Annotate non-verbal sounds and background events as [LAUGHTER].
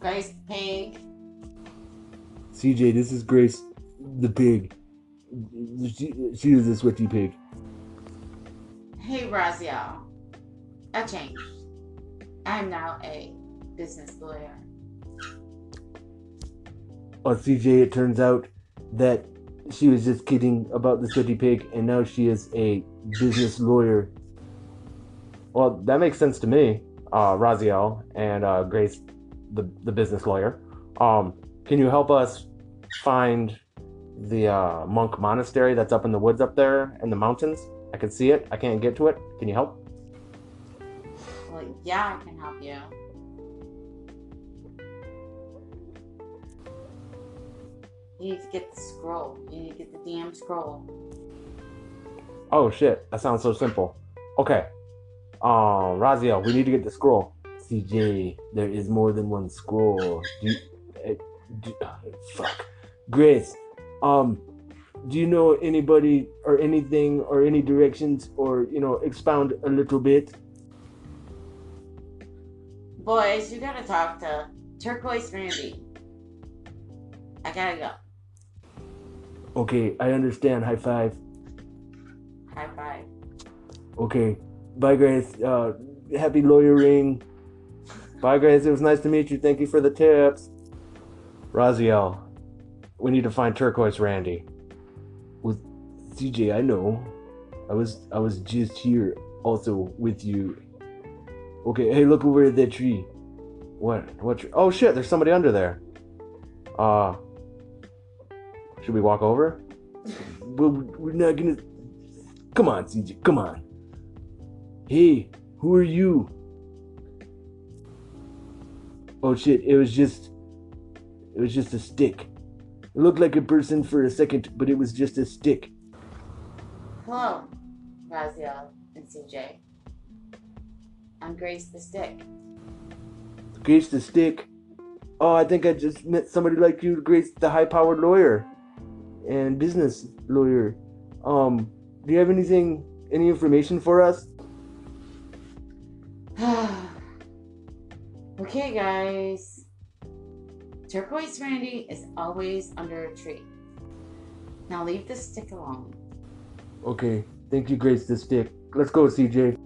Grace Pig. CJ, this is Grace, the pig. She, she is a sweaty pig. Hey, Raziel. I changed. I'm now a business lawyer. Oh, CJ, it turns out that she was just kidding about the sweaty pig, and now she is a business lawyer. Well, that makes sense to me, uh, Raziel and uh, Grace, the the business lawyer. Um, can you help us find the uh, monk monastery that's up in the woods up there in the mountains? I can see it. I can't get to it. Can you help? Well, yeah, I can help you. You need to get the scroll. You need to get the damn scroll. Oh shit, that sounds so simple. Okay. Um, Raziel, we need to get the scroll. CJ, there is more than one scroll. Do you, uh, do, uh, fuck. Grace, um, do you know anybody or anything or any directions or, you know, expound a little bit? Boys, you gotta talk to Turquoise Randy. I gotta go. Okay, I understand. High five. High five. Okay. Bye, Grace. Uh, happy lawyering. Bye, Grace. It was nice to meet you. Thank you for the tips. Raziel, we need to find Turquoise Randy. With CJ, I know. I was I was just here also with you. Okay, hey, look over at that tree. What? What? Tree? Oh shit! There's somebody under there. Uh, should we walk over? [LAUGHS] well, we're not gonna. Come on, CJ. Come on. Hey, who are you? Oh shit! It was just. It was just a stick. It looked like a person for a second, but it was just a stick. Hello, Raziel and CJ. I'm Grace the Stick. Grace the stick. Oh, I think I just met somebody like you, Grace, the high-powered lawyer and business lawyer. Um, do you have anything, any information for us? Okay, guys. Turquoise Randy is always under a tree. Now leave the stick alone. Okay, thank you, Grace the stick. Let's go, CJ.